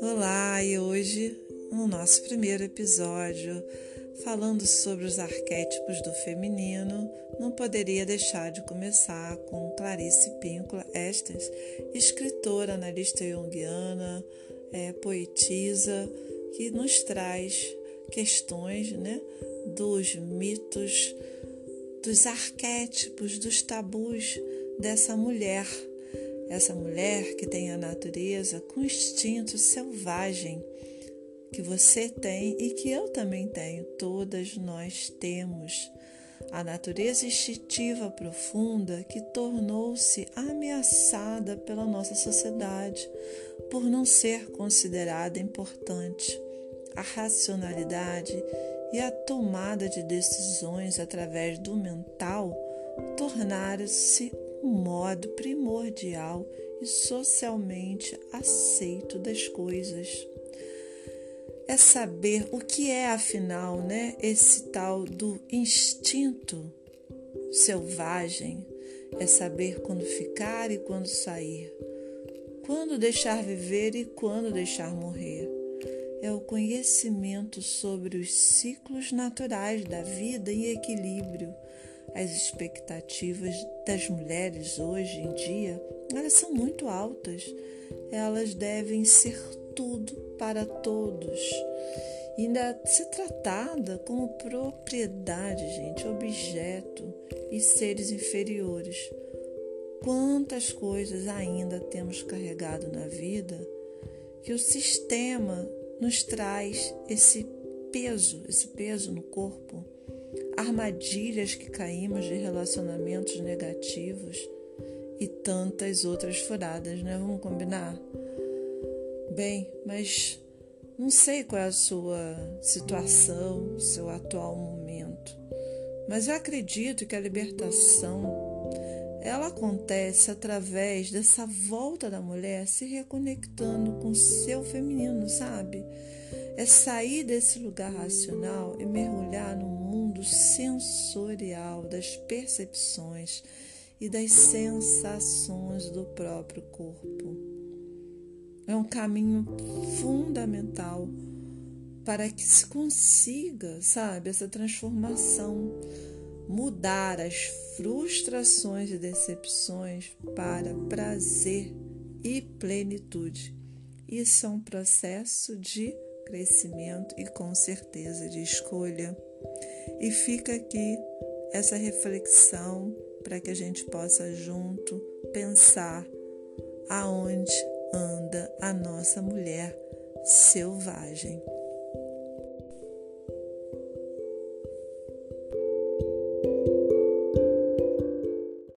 Olá, e hoje, no nosso primeiro episódio, falando sobre os arquétipos do feminino, não poderia deixar de começar com Clarice Píncula Estes, escritora, analista junguiana, é, poetisa, que nos traz questões né, dos mitos, dos arquétipos, dos tabus dessa mulher essa mulher que tem a natureza com instinto selvagem que você tem e que eu também tenho, todas nós temos. A natureza instintiva profunda que tornou-se ameaçada pela nossa sociedade por não ser considerada importante. A racionalidade e a tomada de decisões através do mental tornaram-se um modo primordial e socialmente aceito das coisas. É saber o que é, afinal, né, esse tal do instinto selvagem. É saber quando ficar e quando sair, quando deixar viver e quando deixar morrer. É o conhecimento sobre os ciclos naturais da vida em equilíbrio as expectativas das mulheres hoje em dia, elas são muito altas. Elas devem ser tudo para todos. E ainda ser tratada como propriedade, gente, objeto e seres inferiores. Quantas coisas ainda temos carregado na vida que o sistema nos traz esse peso, esse peso no corpo armadilhas que caímos de relacionamentos negativos e tantas outras furadas, né? Vamos combinar? Bem, mas não sei qual é a sua situação, seu atual momento, mas eu acredito que a libertação ela acontece através dessa volta da mulher se reconectando com o seu feminino, sabe? É sair desse lugar racional e mergulhar no mundo sensorial das percepções e das sensações do próprio corpo. É um caminho fundamental para que se consiga, sabe, essa transformação, mudar as frustrações e decepções para prazer e plenitude. Isso é um processo de crescimento e com certeza de escolha. E fica aqui essa reflexão para que a gente possa junto pensar aonde anda a nossa mulher selvagem.